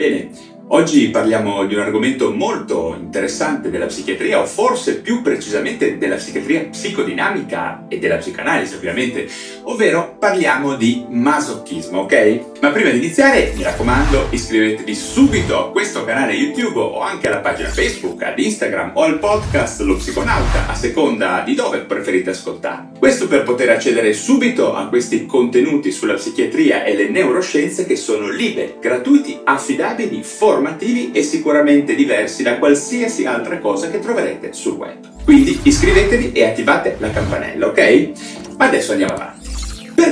Bene, oggi parliamo di un argomento molto interessante della psichiatria, o forse più precisamente della psichiatria psicodinamica e della psicanalisi, ovviamente, ovvero parliamo di masochismo, ok? Ma prima di iniziare, mi raccomando, iscrivetevi subito a questo canale YouTube o anche alla pagina Facebook, ad Instagram o al podcast Lo Psiconauta, a seconda di dove preferite ascoltare. Questo per poter accedere subito a questi contenuti sulla psichiatria e le neuroscienze che sono liberi, gratuiti, affidabili, formativi e sicuramente diversi da qualsiasi altra cosa che troverete sul web. Quindi iscrivetevi e attivate la campanella, ok? Ma adesso andiamo avanti.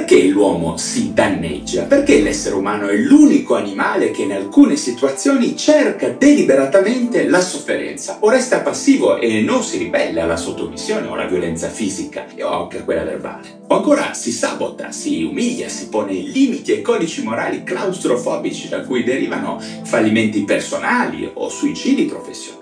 Perché l'uomo si danneggia? Perché l'essere umano è l'unico animale che in alcune situazioni cerca deliberatamente la sofferenza o resta passivo e non si ribella alla sottomissione o alla violenza fisica o anche a quella verbale? O ancora si sabota, si umilia, si pone limiti e codici morali claustrofobici da cui derivano fallimenti personali o suicidi professionali?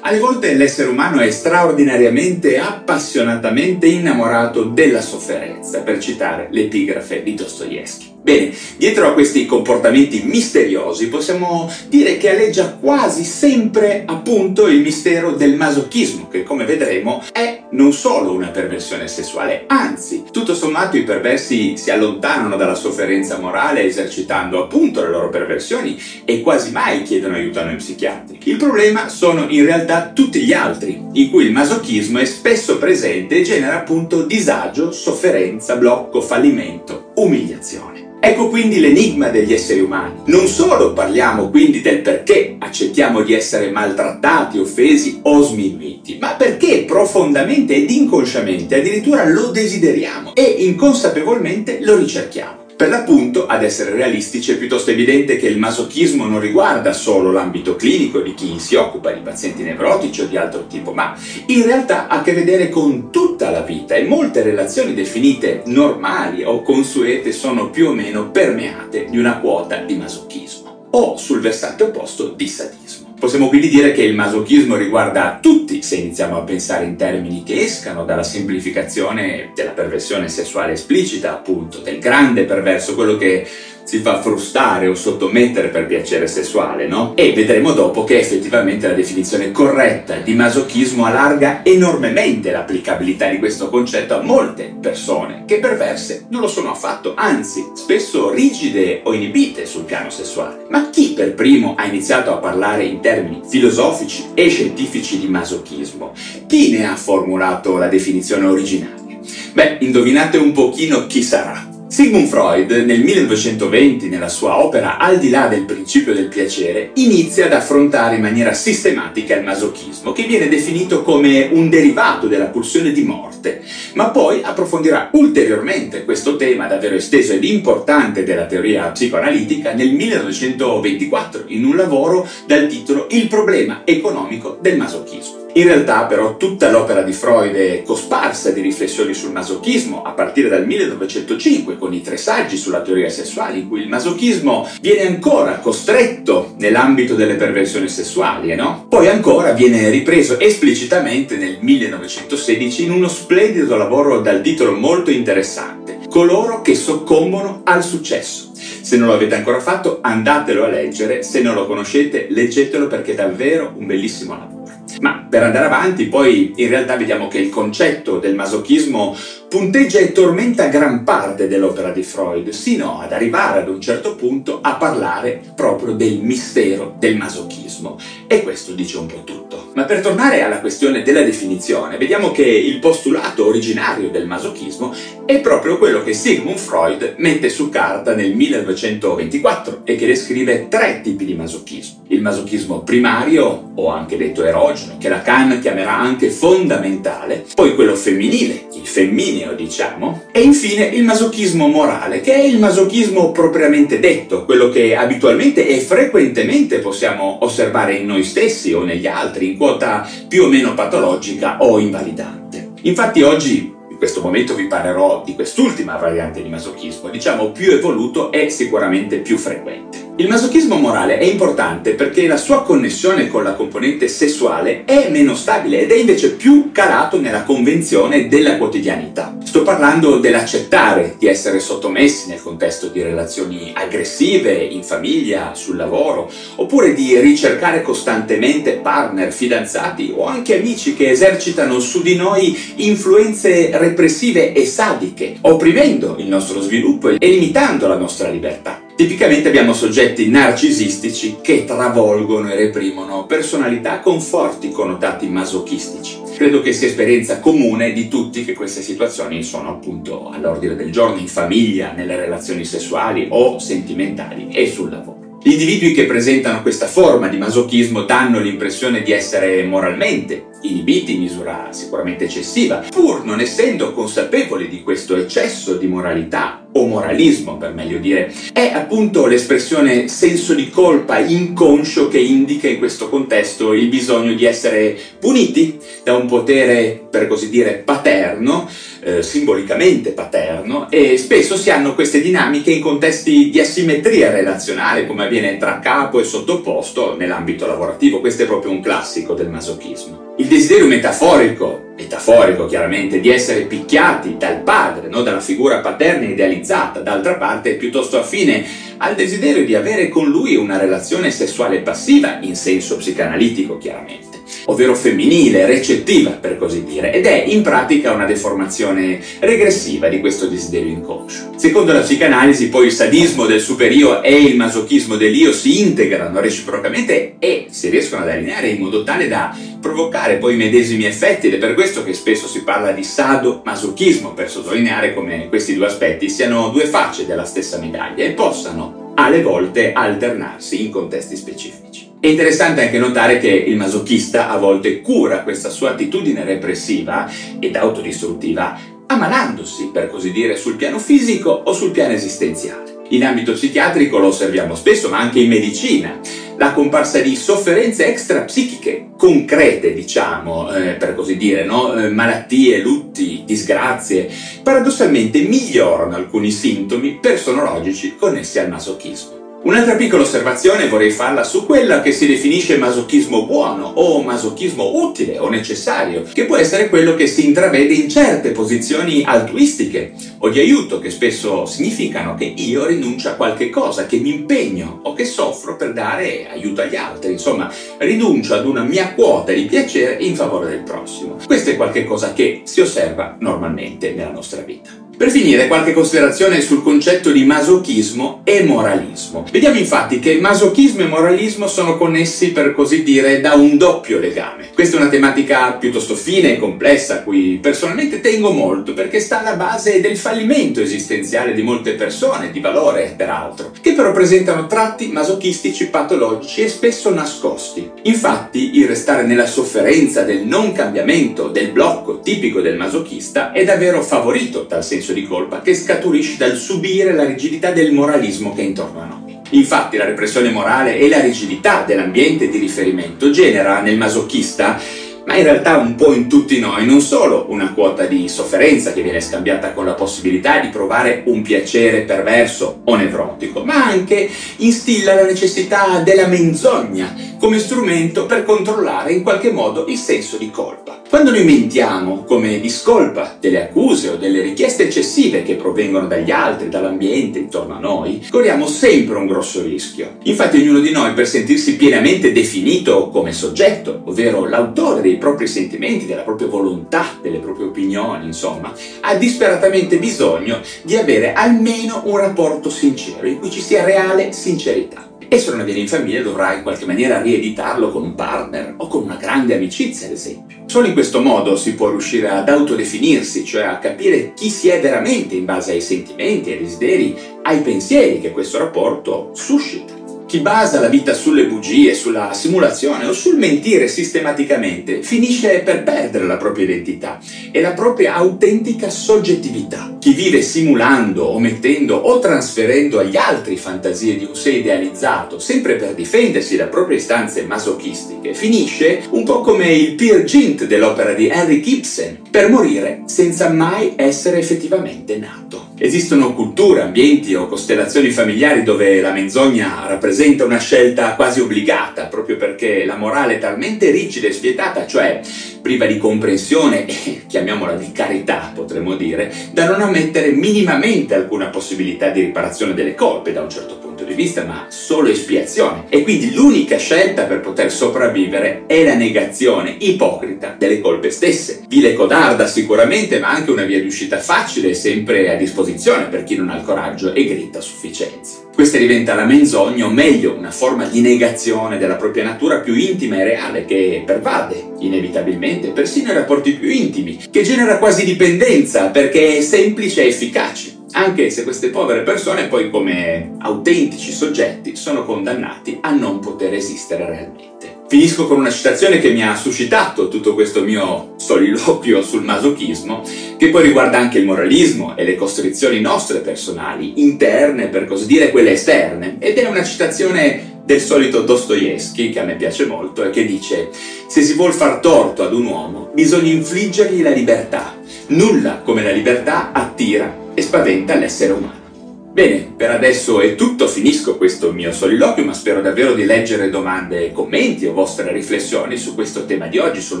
Alle volte l'essere umano è straordinariamente, appassionatamente innamorato della sofferenza, per citare l'epigrafe di Dostoevsky. Bene, dietro a questi comportamenti misteriosi possiamo dire che alleggia quasi sempre appunto il mistero del masochismo, che come vedremo è non solo una perversione sessuale, anzi, tutto sommato i perversi si allontanano dalla sofferenza morale esercitando appunto le loro perversioni e quasi mai chiedono aiuto a noi psichiatri. Il problema sono in realtà tutti gli altri, in cui il masochismo è spesso presente e genera appunto disagio, sofferenza, blocco, fallimento, umiliazione. Ecco quindi l'enigma degli esseri umani. Non solo parliamo quindi del perché accettiamo di essere maltrattati, offesi o sminuiti, ma perché profondamente ed inconsciamente addirittura lo desideriamo e inconsapevolmente lo ricerchiamo. Per l'appunto, ad essere realistici, è piuttosto evidente che il masochismo non riguarda solo l'ambito clinico di chi si occupa di pazienti nevrotici o di altro tipo, ma in realtà ha a che vedere con tutta la vita e molte relazioni definite normali o consuete sono più o meno permeate di una quota di masochismo o sul versante opposto di sadismo. Possiamo quindi dire che il masochismo riguarda tutti se iniziamo a pensare in termini che escano dalla semplificazione della perversione sessuale esplicita, appunto, del grande perverso, quello che si fa frustare o sottomettere per piacere sessuale, no? E vedremo dopo che effettivamente la definizione corretta di masochismo allarga enormemente l'applicabilità di questo concetto a molte persone che perverse non lo sono affatto, anzi, spesso rigide o inibite sul piano sessuale. Ma chi per primo ha iniziato a parlare in termini filosofici e scientifici di masochismo? Chi ne ha formulato la definizione originaria? Beh, indovinate un pochino chi sarà. Sigmund Freud nel 1920, nella sua opera Al di là del principio del piacere, inizia ad affrontare in maniera sistematica il masochismo, che viene definito come un derivato della pulsione di morte, ma poi approfondirà ulteriormente questo tema davvero esteso ed importante della teoria psicoanalitica nel 1924 in un lavoro dal titolo Il problema economico del masochismo. In realtà però tutta l'opera di Freud è cosparsa di riflessioni sul masochismo, a partire dal 1905 con i tre saggi sulla teoria sessuale, in cui il masochismo viene ancora costretto nell'ambito delle perversioni sessuali, no? Poi ancora viene ripreso esplicitamente nel 1916 in uno splendido lavoro dal titolo molto interessante, Coloro che soccombono al successo. Se non lo avete ancora fatto, andatelo a leggere, se non lo conoscete, leggetelo perché è davvero un bellissimo lavoro. Ma per andare avanti, poi in realtà vediamo che il concetto del masochismo punteggia e tormenta gran parte dell'opera di Freud, sino ad arrivare ad un certo punto a parlare proprio del mistero del masochismo. E questo dice un po' tutto. Ma per tornare alla questione della definizione, vediamo che il postulato originario del masochismo è proprio quello che Sigmund Freud mette su carta nel 1924 e che descrive tre tipi di masochismo. Il masochismo primario, o anche detto erogeno, che Lacan chiamerà anche fondamentale, poi quello femminile, il femmineo diciamo, e infine il masochismo morale, che è il masochismo propriamente detto, quello che abitualmente e frequentemente possiamo osservare in noi stessi o negli altri, in quota più o meno patologica o invalidante. Infatti oggi in questo momento vi parlerò di quest'ultima variante di masochismo, diciamo più evoluto e sicuramente più frequente. Il masochismo morale è importante perché la sua connessione con la componente sessuale è meno stabile ed è invece più calato nella convenzione della quotidianità. Sto parlando dell'accettare di essere sottomessi nel contesto di relazioni aggressive, in famiglia, sul lavoro, oppure di ricercare costantemente partner, fidanzati o anche amici che esercitano su di noi influenze repressive e sadiche, opprimendo il nostro sviluppo e limitando la nostra libertà. Tipicamente abbiamo soggetti narcisistici che travolgono e reprimono personalità con forti connotati masochistici. Credo che sia esperienza comune di tutti che queste situazioni sono appunto all'ordine del giorno in famiglia, nelle relazioni sessuali o sentimentali e sul lavoro. Gli individui che presentano questa forma di masochismo danno l'impressione di essere moralmente inibiti in misura sicuramente eccessiva, pur non essendo consapevoli di questo eccesso di moralità o moralismo per meglio dire, è appunto l'espressione senso di colpa inconscio che indica in questo contesto il bisogno di essere puniti da un potere, per così dire, paterno, eh, simbolicamente paterno, e spesso si hanno queste dinamiche in contesti di asimmetria relazionale, come avviene tra capo e sottoposto nell'ambito lavorativo. Questo è proprio un classico del masochismo. Il desiderio metaforico metaforico chiaramente, di essere picchiati dal padre, no? dalla figura paterna idealizzata, d'altra parte è piuttosto affine al desiderio di avere con lui una relazione sessuale passiva, in senso psicanalitico chiaramente ovvero femminile, recettiva per così dire, ed è in pratica una deformazione regressiva di questo desiderio inconscio. Secondo la psicanalisi poi il sadismo del superio e il masochismo dell'io si integrano reciprocamente e si riescono ad allineare in modo tale da provocare poi i medesimi effetti ed è per questo che spesso si parla di sado-masochismo per sottolineare come questi due aspetti siano due facce della stessa medaglia e possano alle volte alternarsi in contesti specifici. È interessante anche notare che il masochista a volte cura questa sua attitudine repressiva ed autodistruttiva ammalandosi, per così dire, sul piano fisico o sul piano esistenziale. In ambito psichiatrico lo osserviamo spesso, ma anche in medicina. La comparsa di sofferenze extrapsichiche, concrete, diciamo, eh, per così dire, no? eh, malattie, lutti, disgrazie, paradossalmente migliorano alcuni sintomi personologici connessi al masochismo. Un'altra piccola osservazione vorrei farla su quella che si definisce masochismo buono o masochismo utile o necessario, che può essere quello che si intravede in certe posizioni altruistiche o di aiuto, che spesso significano che io rinuncio a qualche cosa, che mi impegno o che soffro per dare aiuto agli altri, insomma, rinuncio ad una mia quota di piacere in favore del prossimo. Questo è qualcosa che si osserva normalmente nella nostra vita. Per finire, qualche considerazione sul concetto di masochismo e moralismo. Vediamo infatti che masochismo e moralismo sono connessi, per così dire, da un doppio legame. Questa è una tematica piuttosto fine e complessa a cui personalmente tengo molto perché sta alla base del fallimento esistenziale di molte persone, di valore peraltro, che però presentano tratti masochistici patologici e spesso nascosti. Infatti, il restare nella sofferenza del non cambiamento, del blocco tipico del masochista è davvero favorito dal senso senso di colpa che scaturisce dal subire la rigidità del moralismo che è intorno a noi. Infatti la repressione morale e la rigidità dell'ambiente di riferimento genera nel masochista ma in realtà un po' in tutti noi, non solo una quota di sofferenza che viene scambiata con la possibilità di provare un piacere perverso o nevrotico, ma anche instilla la necessità della menzogna come strumento per controllare in qualche modo il senso di colpa. Quando noi mentiamo come discolpa delle accuse o delle richieste eccessive che provengono dagli altri, dall'ambiente intorno a noi, corriamo sempre un grosso rischio. Infatti ognuno di noi per sentirsi pienamente definito come soggetto, ovvero l'autore dei propri sentimenti, della propria volontà, delle proprie opinioni, insomma, ha disperatamente bisogno di avere almeno un rapporto sincero, in cui ci sia reale sincerità. E se non avviene in famiglia dovrai in qualche maniera rieditarlo con un partner o con una grande amicizia, ad esempio. Solo in questo modo si può riuscire ad autodefinirsi, cioè a capire chi si è veramente in base ai sentimenti, ai desideri, ai pensieri che questo rapporto suscita. Chi basa la vita sulle bugie, sulla simulazione o sul mentire sistematicamente finisce per perdere la propria identità e la propria autentica soggettività. Chi vive simulando, omettendo o trasferendo agli altri fantasie di un sé idealizzato, sempre per difendersi da proprie istanze masochistiche, finisce un po' come il Peer Gynt dell'opera di Henry Gibson, per morire senza mai essere effettivamente nato. Esistono culture, ambienti o costellazioni familiari dove la menzogna rappresenta una scelta quasi obbligata, proprio perché la morale è talmente rigida e spietata, cioè priva di comprensione e chiamiamola di carità, potremmo dire, da non ammettere minimamente alcuna possibilità di riparazione delle colpe da un certo punto vista, ma solo espiazione. E quindi l'unica scelta per poter sopravvivere è la negazione ipocrita delle colpe stesse. Vile codarda sicuramente, ma anche una via di uscita facile e sempre a disposizione per chi non ha il coraggio e grida sufficienza. Questa diventa la menzogna, o meglio, una forma di negazione della propria natura più intima e reale che pervade, inevitabilmente, persino i rapporti più intimi, che genera quasi dipendenza perché è semplice e efficace anche se queste povere persone poi come autentici soggetti sono condannati a non poter esistere realmente. Finisco con una citazione che mi ha suscitato tutto questo mio soliloquio sul masochismo, che poi riguarda anche il moralismo e le costrizioni nostre personali, interne per così dire quelle esterne, ed è una citazione del solito Dostoevsky, che a me piace molto, e che dice se si vuol far torto ad un uomo bisogna infliggergli la libertà. Nulla come la libertà attira e spaventa l'essere umano. Bene, per adesso è tutto, finisco questo mio soliloquio, ma spero davvero di leggere domande, commenti o vostre riflessioni su questo tema di oggi, sul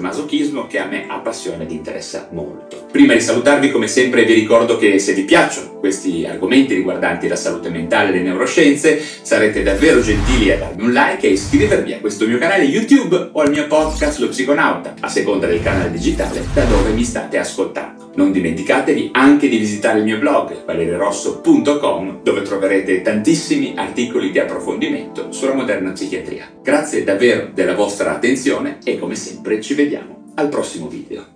masochismo, che a me appassiona ed interessa molto. Prima di salutarvi, come sempre, vi ricordo che se vi piacciono questi argomenti riguardanti la salute mentale e le neuroscienze, sarete davvero gentili a darmi un like e iscrivervi a questo mio canale YouTube o al mio podcast Lo Psiconauta, a seconda del canale digitale da dove mi state ascoltando. Non dimenticatevi anche di visitare il mio blog valerirosso.com dove troverete tantissimi articoli di approfondimento sulla moderna psichiatria. Grazie davvero della vostra attenzione e come sempre ci vediamo al prossimo video.